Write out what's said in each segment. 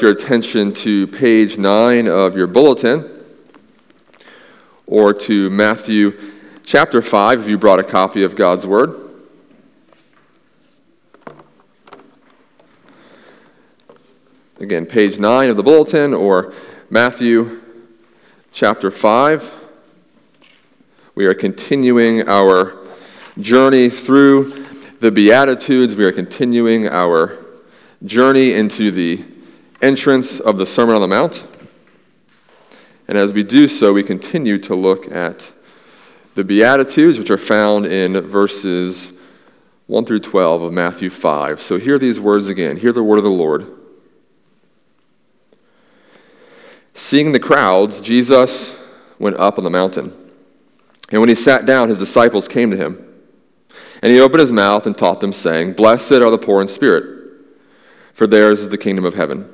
your attention to page 9 of your bulletin or to Matthew chapter 5 if you brought a copy of God's Word. Again, page 9 of the bulletin or Matthew chapter 5. We are continuing our journey through the Beatitudes. We are continuing our journey into the entrance of the Sermon on the Mount. And as we do so, we continue to look at the Beatitudes, which are found in verses 1 through 12 of Matthew 5. So hear these words again. Hear the word of the Lord. Seeing the crowds, Jesus went up on the mountain. And when he sat down, his disciples came to him. And he opened his mouth and taught them, saying, Blessed are the poor in spirit, for theirs is the kingdom of heaven.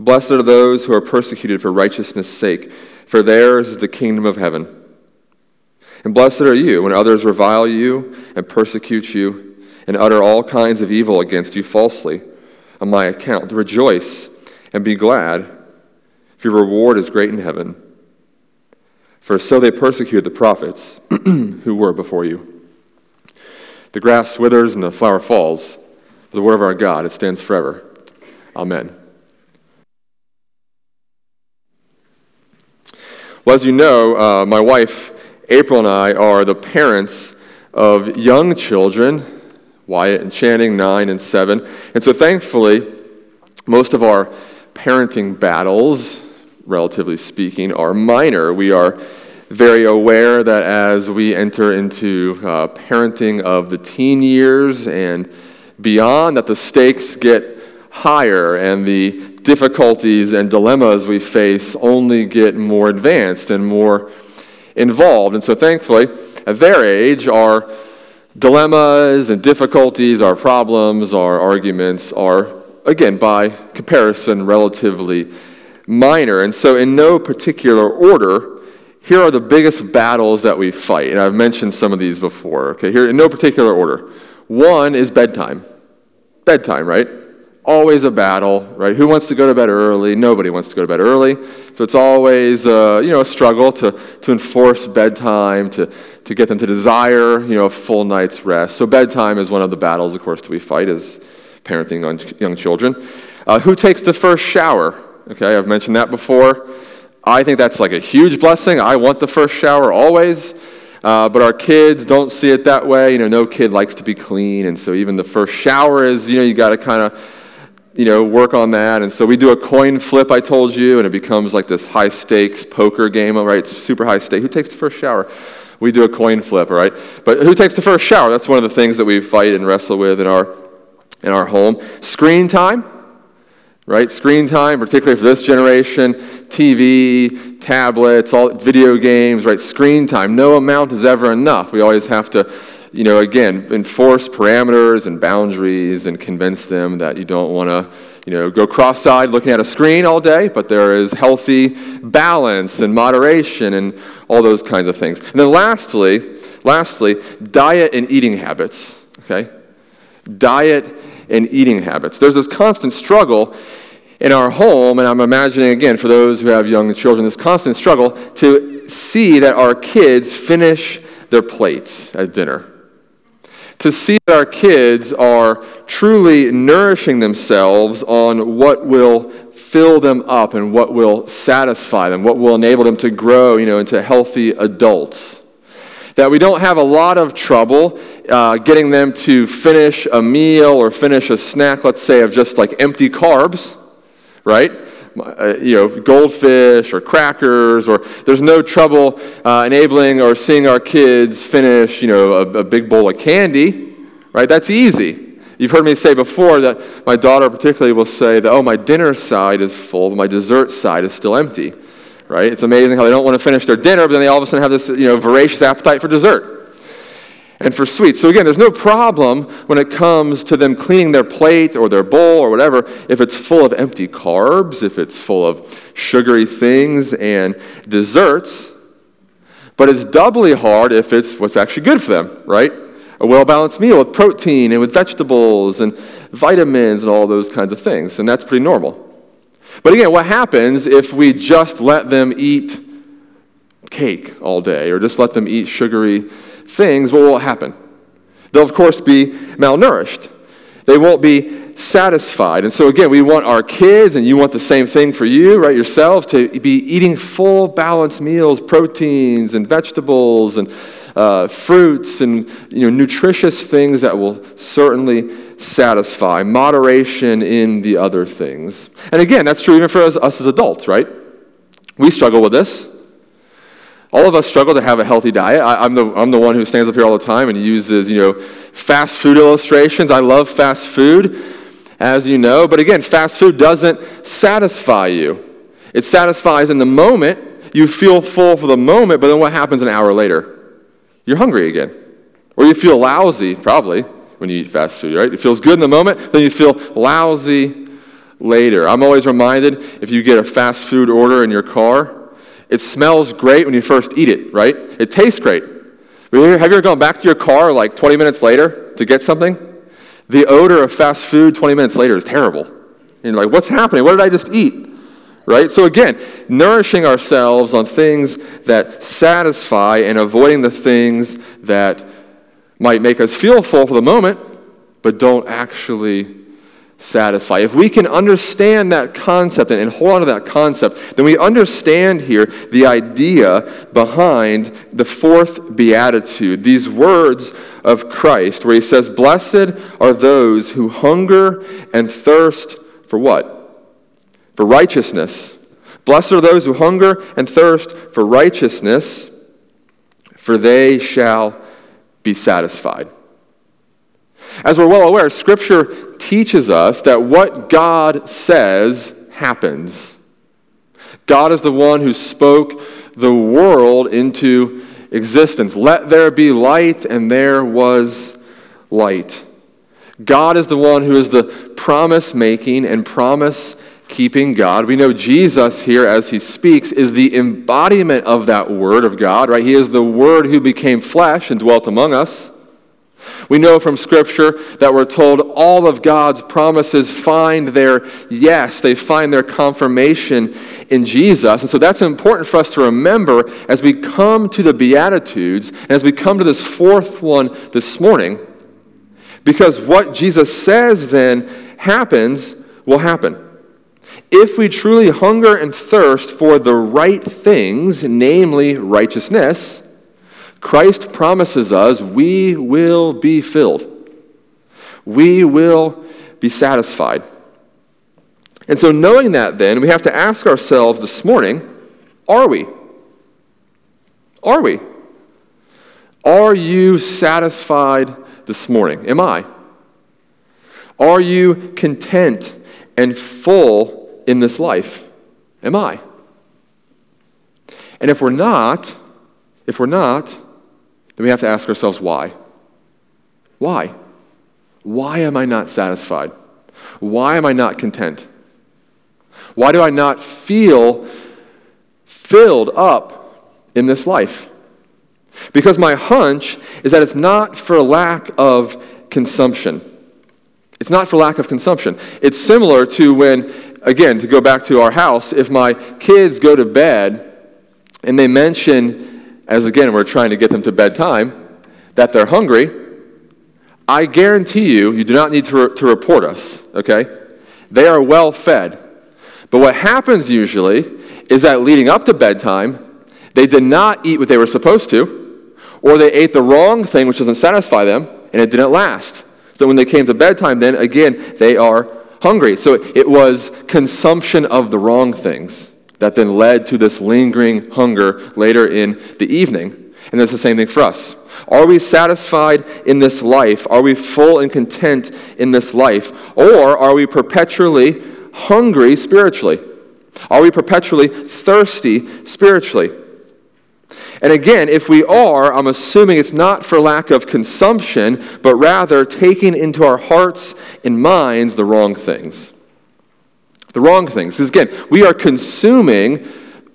Blessed are those who are persecuted for righteousness' sake, for theirs is the kingdom of heaven. And blessed are you when others revile you and persecute you and utter all kinds of evil against you falsely on my account. Rejoice and be glad, for your reward is great in heaven. For so they persecuted the prophets who were before you. The grass withers and the flower falls, but the word of our God, it stands forever. Amen. Well, as you know, uh, my wife, April, and I are the parents of young children, Wyatt and Channing, nine and seven. And so thankfully, most of our parenting battles, relatively speaking, are minor. We are very aware that as we enter into uh, parenting of the teen years and beyond, that the stakes get higher and the difficulties and dilemmas we face only get more advanced and more involved. And so, thankfully, at their age, our dilemmas and difficulties, our problems, our arguments are, again, by comparison, relatively minor. And so, in no particular order, here are the biggest battles that we fight. And I've mentioned some of these before. Okay, here in no particular order. One is bedtime. Bedtime, right? Always a battle, right? Who wants to go to bed early? Nobody wants to go to bed early. So it's always, uh, you know, a struggle to, to enforce bedtime, to, to get them to desire, you know, a full night's rest. So bedtime is one of the battles, of course, that we fight as parenting young children. Uh, who takes the first shower? Okay, I've mentioned that before. I think that's like a huge blessing. I want the first shower always. Uh, but our kids don't see it that way. You know, no kid likes to be clean, and so even the first shower is, you know, you got to kind of you know, work on that. And so we do a coin flip, I told you, and it becomes like this high stakes poker game, all right? It's super high stake. Who takes the first shower? We do a coin flip, all right? But who takes the first shower? That's one of the things that we fight and wrestle with in our, in our home. Screen time, right? Screen time, particularly for this generation, TV, tablets, all video games, right? Screen time. No amount is ever enough. We always have to you know, again, enforce parameters and boundaries and convince them that you don't want to, you know, go cross-eyed looking at a screen all day, but there is healthy balance and moderation and all those kinds of things. And then lastly, lastly, diet and eating habits, okay? Diet and eating habits. There's this constant struggle in our home, and I'm imagining, again, for those who have young children, this constant struggle to see that our kids finish their plates at dinner to see that our kids are truly nourishing themselves on what will fill them up and what will satisfy them, what will enable them to grow, you know, into healthy adults. That we don't have a lot of trouble uh, getting them to finish a meal or finish a snack, let's say, of just like empty carbs, right? Uh, you know, goldfish or crackers, or there's no trouble uh, enabling or seeing our kids finish, you know, a, a big bowl of candy, right? That's easy. You've heard me say before that my daughter, particularly, will say that, oh, my dinner side is full, but my dessert side is still empty. Right? It's amazing how they don't want to finish their dinner, but then they all of a sudden have this you know, voracious appetite for dessert and for sweets. So, again, there's no problem when it comes to them cleaning their plate or their bowl or whatever if it's full of empty carbs, if it's full of sugary things and desserts. But it's doubly hard if it's what's actually good for them, right? A well balanced meal with protein and with vegetables and vitamins and all those kinds of things. And that's pretty normal. But again, what happens if we just let them eat cake all day or just let them eat sugary things, what will happen? They'll, of course, be malnourished. They won't be satisfied. And so, again, we want our kids, and you want the same thing for you, right, yourself, to be eating full, balanced meals, proteins and vegetables and uh, fruits and you know, nutritious things that will certainly satisfy, moderation in the other things. And again, that's true even for us, us as adults, right? We struggle with this. All of us struggle to have a healthy diet. I, am the, I'm the one who stands up here all the time and uses, you know, fast food illustrations. I love fast food, as you know. But again, fast food doesn't satisfy you. It satisfies in the moment. You feel full for the moment, but then what happens an hour later? You're hungry again. Or you feel lousy, probably, when you eat fast food, right? It feels good in the moment, then you feel lousy later. I'm always reminded if you get a fast food order in your car, it smells great when you first eat it, right? It tastes great. Have you ever gone back to your car like 20 minutes later to get something? The odor of fast food 20 minutes later is terrible. And you're like, what's happening? What did I just eat? Right? So, again, nourishing ourselves on things that satisfy and avoiding the things that might make us feel full for the moment, but don't actually satisfy. If we can understand that concept and, hold on to that concept, then we understand here the idea behind the fourth beatitude, these words of Christ, where he says, Blessed are those who hunger and thirst for what? For righteousness. Blessed are those who hunger and thirst for righteousness, for they shall be satisfied. As we're well aware, Scripture teaches us that what God says happens. God is the one who spoke the world into existence. Let there be light, and there was light. God is the one who is the promise making and promise keeping God. We know Jesus here, as he speaks, is the embodiment of that word of God, right? He is the word who became flesh and dwelt among us. We know from Scripture that we're told all of God's promises find their yes, they find their confirmation in Jesus. And so that's important for us to remember as we come to the Beatitudes and as we come to this fourth one this morning. Because what Jesus says then happens will happen. If we truly hunger and thirst for the right things, namely righteousness, Christ promises us we will be filled. We will be satisfied. And so, knowing that, then, we have to ask ourselves this morning are we? Are we? Are you satisfied this morning? Am I? Are you content and full in this life? Am I? And if we're not, if we're not, then we have to ask ourselves why. Why? Why am I not satisfied? Why am I not content? Why do I not feel filled up in this life? Because my hunch is that it's not for lack of consumption. It's not for lack of consumption. It's similar to when, again, to go back to our house, if my kids go to bed and they mention as again we're trying to get them to bedtime, that they're hungry, I guarantee you, you do not need to, re- to report us, okay? They are well fed. But what happens usually is that leading up to bedtime, they did not eat what they were supposed to, or they ate the wrong thing which doesn't satisfy them, and it didn't last. So when they came to bedtime, then again, they are hungry. So it was consumption of the wrong things that then led to this lingering hunger later in the evening. And it's the same thing for us. Are we satisfied in this life? Are we full and content in this life? Or are we perpetually hungry spiritually? Are we perpetually thirsty spiritually? And again, if we are, I'm assuming it's not for lack of consumption, but rather taking into our hearts and minds the wrong things. The wrong things. Because again, we are consuming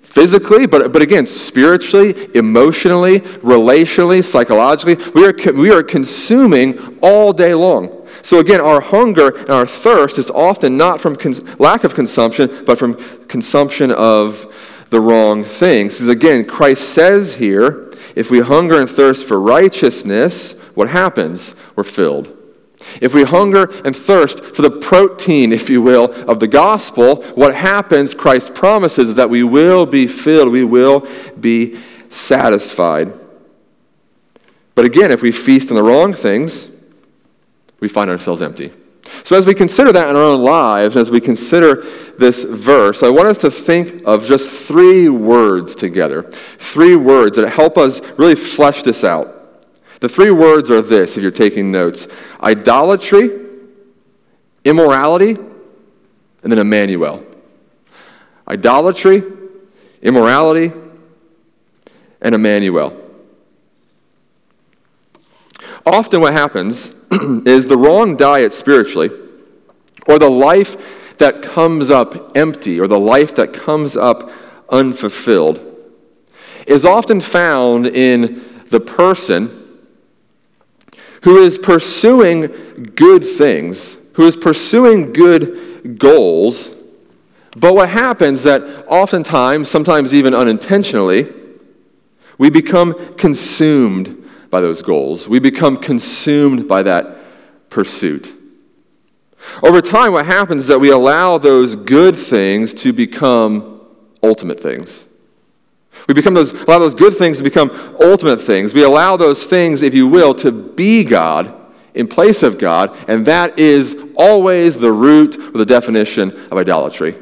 physically, but, but again, spiritually, emotionally, relationally, psychologically. We are, we are consuming all day long. So again, our hunger and our thirst is often not from cons- lack of consumption, but from consumption of the wrong things. Because again, Christ says here, if we hunger and thirst for righteousness, what happens? We're filled. If we hunger and thirst for the protein, if you will, of the gospel, what happens, Christ promises, is that we will be filled, we will be satisfied. But again, if we feast on the wrong things, we find ourselves empty. So, as we consider that in our own lives, as we consider this verse, I want us to think of just three words together. Three words that help us really flesh this out. The three words are this, if you're taking notes idolatry, immorality, and then Emmanuel. Idolatry, immorality, and Emmanuel. Often, what happens is the wrong diet spiritually, or the life that comes up empty, or the life that comes up unfulfilled, is often found in the person who is pursuing good things, who is pursuing good goals. But what happens that oftentimes, sometimes even unintentionally, we become consumed by those goals. We become consumed by that pursuit. Over time, what happens is that we allow those good things to become ultimate things. We become those, allow those good things to become ultimate things. We allow those things, if you will, to be God in place of God, and that is always the root or the definition of idolatry.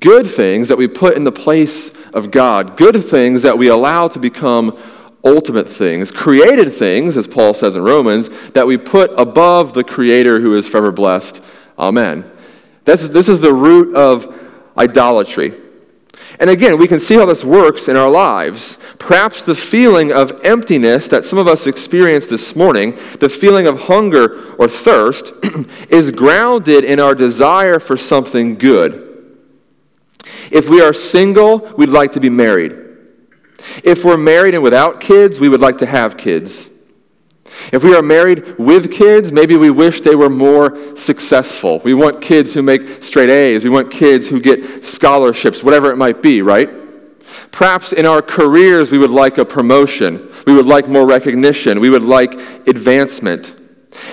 Good things that we put in the place of God, good things that we allow to become ultimate things, created things, as Paul says in Romans, that we put above the Creator who is forever blessed. Amen. This is, this is the root of idolatry. And again, we can see how this works in our lives. Perhaps the feeling of emptiness that some of us experienced this morning, the feeling of hunger or thirst, is grounded in our desire for something good. If we are single, we'd like to be married. If we're married and without kids, we would like to have kids. If we are married with kids, maybe we wish they were more successful. We want kids who make straight A's. We want kids who get scholarships, whatever it might be, right? Perhaps in our careers, we would like a promotion. We would like more recognition. We would like advancement.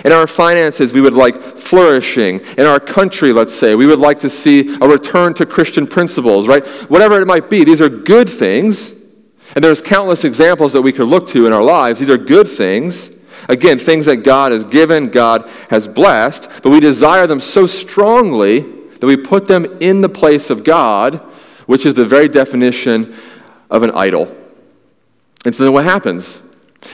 In our finances, we would like flourishing. In our country, let's say, we would like to see a return to Christian principles, right? Whatever it might be, these are good things. And there's countless examples that we could look to in our lives. These are good things. Again, things that God has given, God has blessed, but we desire them so strongly that we put them in the place of God, which is the very definition of an idol. And so then what happens?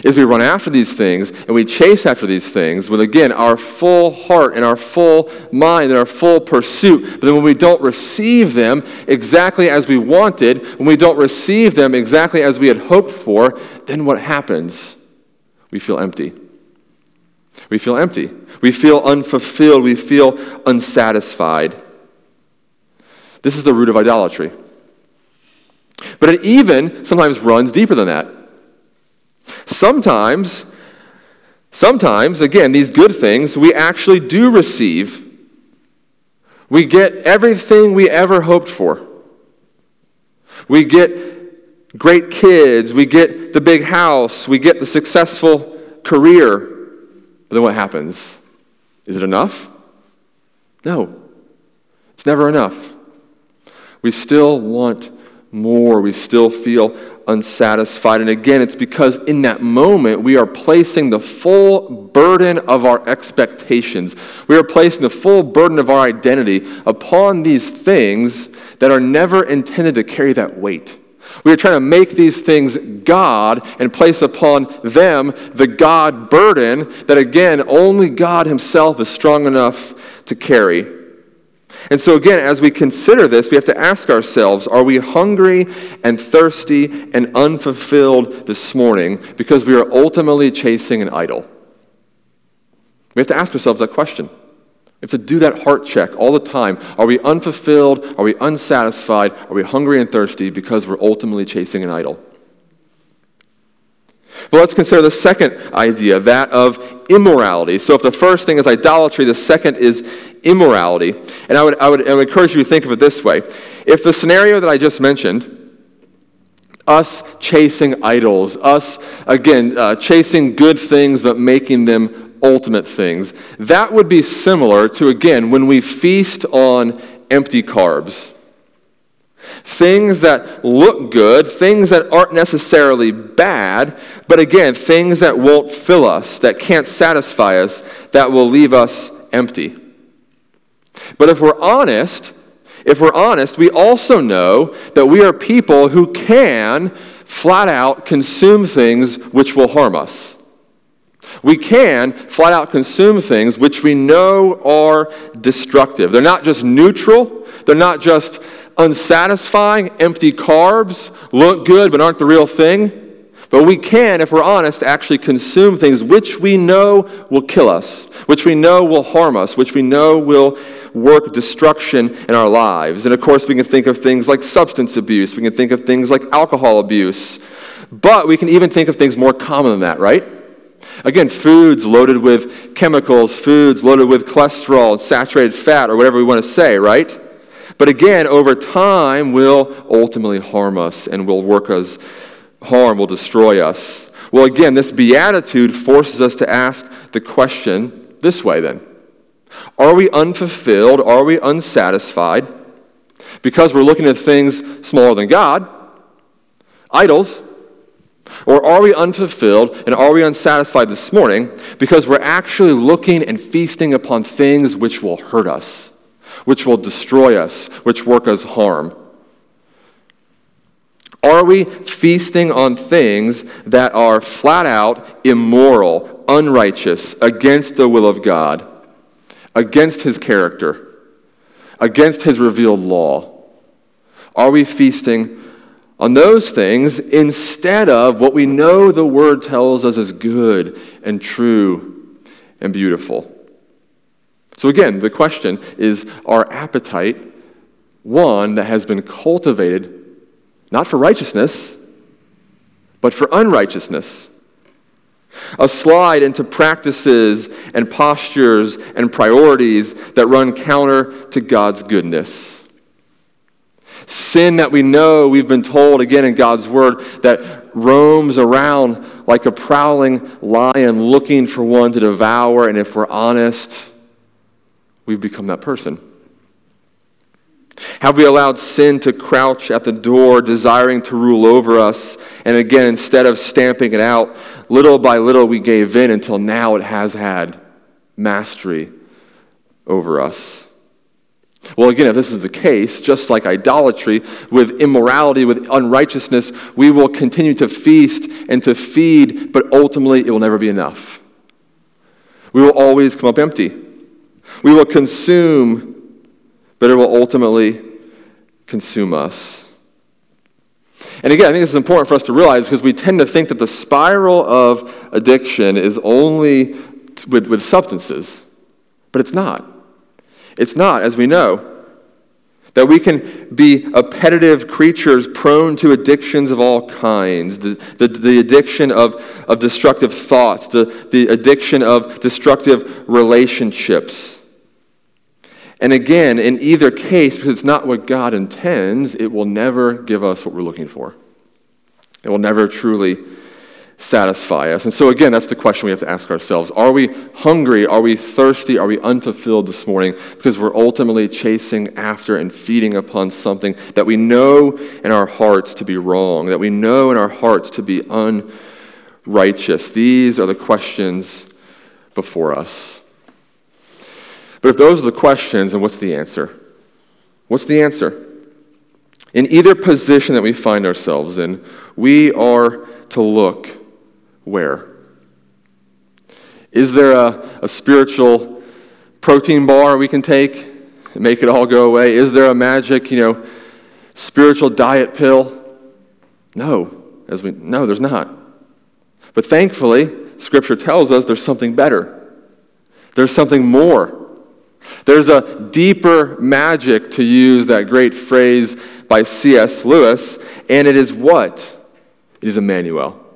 is we run after these things and we chase after these things with, again, our full heart and our full mind and our full pursuit. But then when we don't receive them exactly as we wanted, when we don't receive them exactly as we had hoped for, then what happens? We feel empty. We feel empty. We feel unfulfilled. We feel unsatisfied. This is the root of idolatry. But it even sometimes runs deeper than that. Sometimes, sometimes, again, these good things we actually do receive. We get everything we ever hoped for. We get great kids, we get the big house, we get the successful career. But then what happens? Is it enough? No. It's never enough. We still want more. We still feel unsatisfied. And again, it's because in that moment we are placing the full burden of our expectations. We are placing the full burden of our identity upon these things that are never intended to carry that weight. We are trying to make these things God and place upon them the God burden that, again, only God Himself is strong enough to carry. And so, again, as we consider this, we have to ask ourselves are we hungry and thirsty and unfulfilled this morning because we are ultimately chasing an idol? We have to ask ourselves that question. We have to do that heart check all the time. Are we unfulfilled? Are we unsatisfied? Are we hungry and thirsty because we're ultimately chasing an idol? But let's consider the second idea, that of immorality. So if the first thing is idolatry, the second is immorality. And I would, I would, I would encourage you to think of it this way. If the scenario that I just mentioned, us chasing idols, us, again, uh, chasing good things but making them ultimate things. That would be similar to, again, when we feast on empty carbs. Things that look good, things that aren't necessarily bad, but again, things that won't fill us, that can't satisfy us, that will leave us empty. But if we're honest, if we're honest, we also know that we are people who can flat out consume things which will harm us. We can flat out consume things which we know are destructive. They're not just neutral, they're not just unsatisfying, empty carbs, look good but aren't the real thing. But we can, if we're honest, actually consume things which we know will kill us, which we know will harm us, which we know will work destruction in our lives. And of course, we can think of things like substance abuse, we can think of things like alcohol abuse, but we can even think of things more common than that, right? Again, foods loaded with chemicals, foods loaded with cholesterol and saturated fat, or whatever we want to say, right? But again, over time, will ultimately harm us and will work us harm, will destroy us. Well, again, this beatitude forces us to ask the question this way then Are we unfulfilled? Are we unsatisfied? Because we're looking at things smaller than God, idols, or are we unfulfilled and are we unsatisfied this morning because we're actually looking and feasting upon things which will hurt us, which will destroy us, which work us harm? Are we feasting on things that are flat out immoral, unrighteous, against the will of God, against His character, against His revealed law? Are we feasting on those things instead of what we know the Word tells us is good and true and beautiful. So, again, the question is our appetite one that has been cultivated not for righteousness, but for unrighteousness? A slide into practices and postures and priorities that run counter to God's goodness Sin that we know, we've been told again in God's word, that roams around like a prowling lion looking for one to devour. And if we're honest, we've become that person. Have we allowed sin to crouch at the door, desiring to rule over us? And again, instead of stamping it out, little by little we gave in until now it has had mastery over us. Well, again, if this is the case, just like idolatry, with immorality, with unrighteousness, we will continue to feast and to feed, but ultimately it will never be enough. We will always come up empty. We will consume, but it will ultimately consume us. And again, I think this is important for us to realize because we tend to think that the spiral of addiction is only with, with substances, but it's not. It's not, as we know. That we can be appetitive creatures prone to addictions of all kinds the, the, the addiction of, of destructive thoughts, the, the addiction of destructive relationships. And again, in either case, because it's not what God intends, it will never give us what we're looking for. It will never truly satisfy us. And so, again, that's the question we have to ask ourselves. Are we hungry? Are we thirsty? Are we unfulfilled this morning? Because we're ultimately chasing after and feeding upon something that we know in our hearts to be wrong, that we know in our hearts to be unrighteous. These are the questions before us. But if those are the questions, then what's the answer? What's the answer? In either position that we find ourselves in, we are to look where? Is there a, a spiritual protein bar we can take and make it all go away? Is there a magic, you know, spiritual diet pill? No, as we no, there's not. But thankfully, scripture tells us there's something better. There's something more. There's a deeper magic to use that great phrase by C.S. Lewis, and it is what? It is Emmanuel.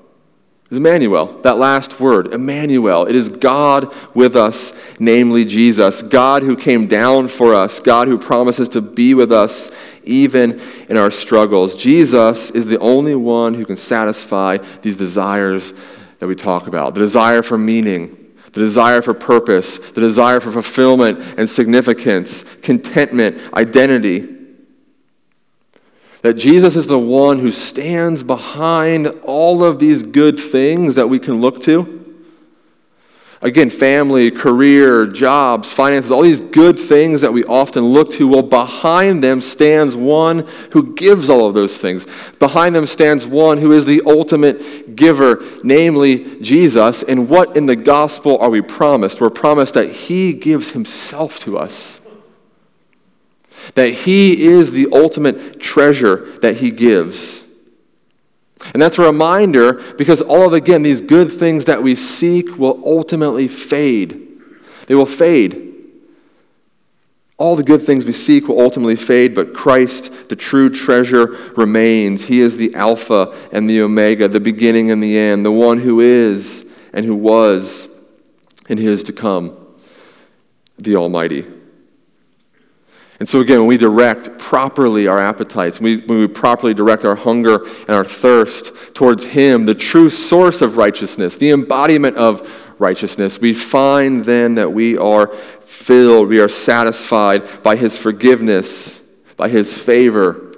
Is Emmanuel, that last word, Emmanuel. It is God with us, namely Jesus. God who came down for us, God who promises to be with us even in our struggles. Jesus is the only one who can satisfy these desires that we talk about the desire for meaning, the desire for purpose, the desire for fulfillment and significance, contentment, identity. That Jesus is the one who stands behind all of these good things that we can look to. Again, family, career, jobs, finances, all these good things that we often look to. Well, behind them stands one who gives all of those things. Behind them stands one who is the ultimate giver, namely Jesus. And what in the gospel are we promised? We're promised that he gives himself to us that He is the ultimate treasure that He gives. And that's a reminder because all of, again, these good things that we seek will ultimately fade. They will fade. All the good things we seek will ultimately fade, but Christ, the true treasure, remains. He is the Alpha and the Omega, the beginning and the end, the one who is and who was and who is to come, the Almighty. And so, again, when we direct properly our appetites, when we, when we properly direct our hunger and our thirst towards Him, the true source of righteousness, the embodiment of righteousness, we find then that we are filled, we are satisfied by His forgiveness, by His favor,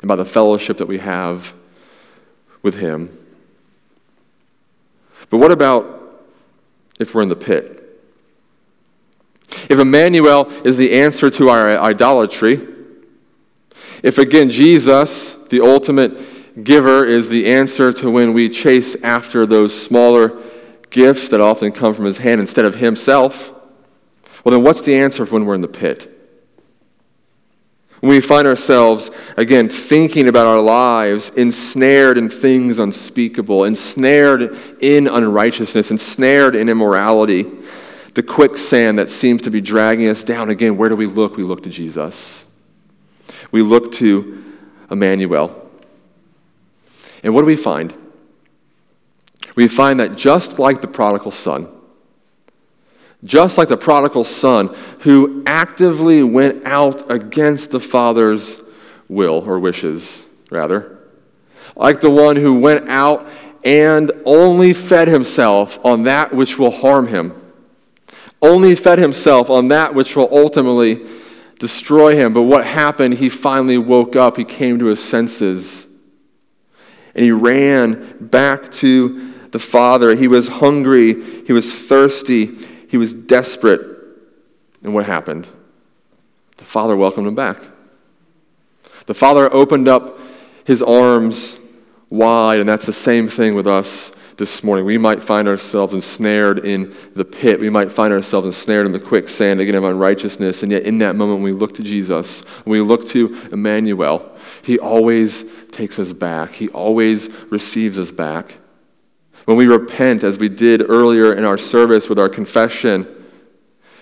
and by the fellowship that we have with Him. But what about if we're in the pit? If Emmanuel is the answer to our idolatry, if again Jesus, the ultimate giver, is the answer to when we chase after those smaller gifts that often come from his hand instead of himself, well, then what's the answer when we're in the pit? When we find ourselves, again, thinking about our lives ensnared in things unspeakable, ensnared in unrighteousness, ensnared in immorality the quicksand that seems to be dragging us down. Again, where do we look? We look to Jesus. We look to Emmanuel. And what do we find? We find that just like the prodigal son, just like the prodigal son who actively went out against the father's will or wishes, rather, like the one who went out and only fed himself on that which will harm him only fed himself on that which will ultimately destroy him. But what happened? He finally woke up, he came to his senses, and he ran back to the Father. He was hungry, he was thirsty, he was desperate. And what happened? The Father welcomed him back. The Father opened up his arms wide, and that's the same thing with us this morning. We might find ourselves ensnared in the pit. We might find ourselves ensnared in the quicksand again of unrighteousness. And yet, in that moment, when we look to Jesus, when we look to Emmanuel, He always takes us back, He always receives us back. When we repent, as we did earlier in our service with our confession,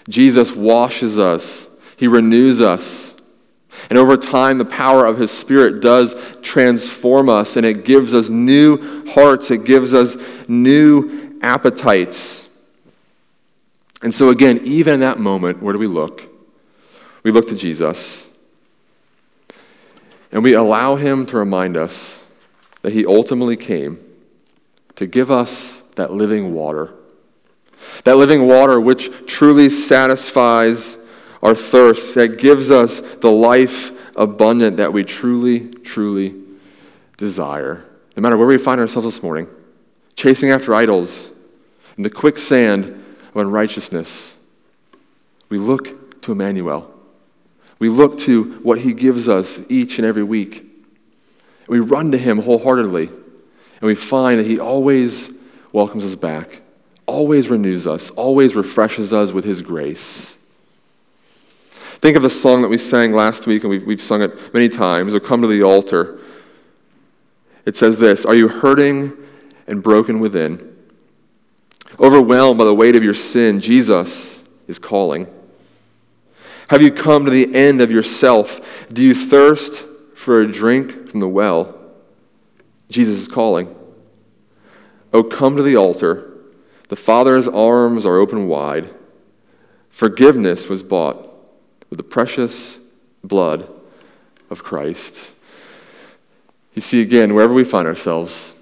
Jesus washes us, He renews us. And over time, the power of His Spirit does transform us, and it gives us new hearts, it gives us new appetites. And so, again, even in that moment, where do we look? We look to Jesus. And we allow Him to remind us that He ultimately came to give us that living water. That living water which truly satisfies our thirst, that gives us the life abundant that we truly, truly desire. No matter where we find ourselves this morning, chasing after idols in the quicksand of unrighteousness, we look to Emmanuel. We look to what He gives us each and every week. We run to Him wholeheartedly, and we find that He always welcomes us back, always renews us, always refreshes us with His grace. Think of the song that we sang last week, and we've, we've sung it many times. Oh, come to the altar. It says this Are you hurting and broken within? Overwhelmed by the weight of your sin, Jesus is calling. Have you come to the end of yourself? Do you thirst for a drink from the well? Jesus is calling. Oh, come to the altar. The Father's arms are open wide. Forgiveness was bought with the precious blood of Christ. You see, again, wherever we find ourselves,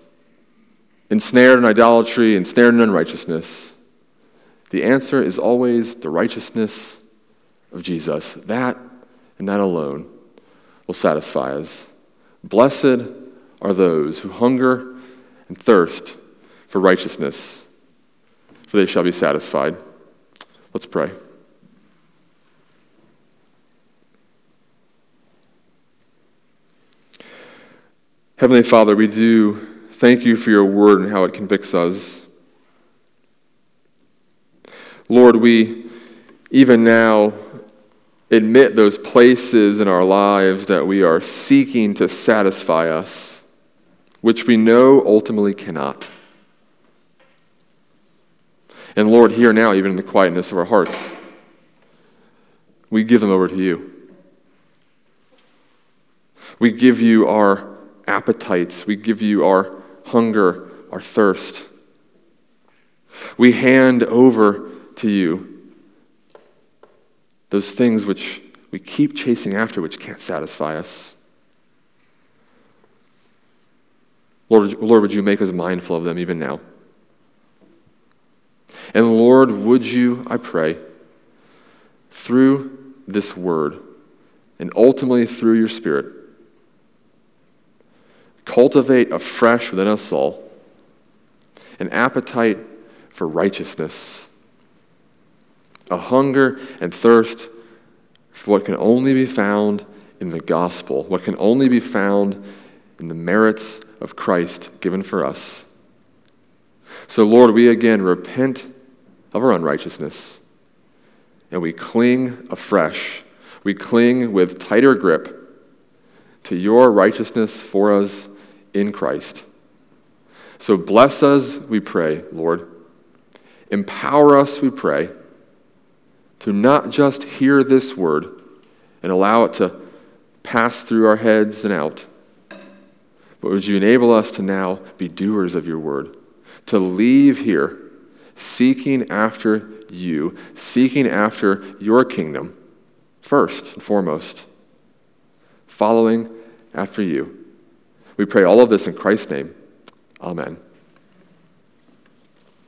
ensnared in idolatry, ensnared in unrighteousness, the answer is always the righteousness of Jesus. That and that alone will satisfy us. Blessed are those who hunger and thirst for righteousness, for they shall be satisfied. Let's pray. Heavenly Father, we do thank you for your word and how it convicts us. Lord, we even now admit those places in our lives that we are seeking to satisfy us, which we know ultimately cannot. And Lord, here now, even in the quietness of our hearts, we give them over to you. We give you our appetites, we give you our hunger, our thirst. We hand over to you those things which we keep chasing after, which can't satisfy us. Lord, Lord, would you make us mindful of them even now? And Lord, would you, I pray, through this word and ultimately through your Spirit, cultivate afresh within us all an appetite for righteousness a hunger and thirst for what can only be found in the gospel, what can only be found in the merits of Christ given for us. So, Lord, we again repent of our unrighteousness and we cling afresh. We cling with tighter grip to your righteousness for us in Christ. So bless us, we pray, Lord. Empower us, we pray to not just hear this word and allow it to pass through our heads and out, but would you enable us to now be doers of your word, to leave here seeking after you, seeking after your kingdom first and foremost, following after you. We pray all of this in Christ's name. Amen.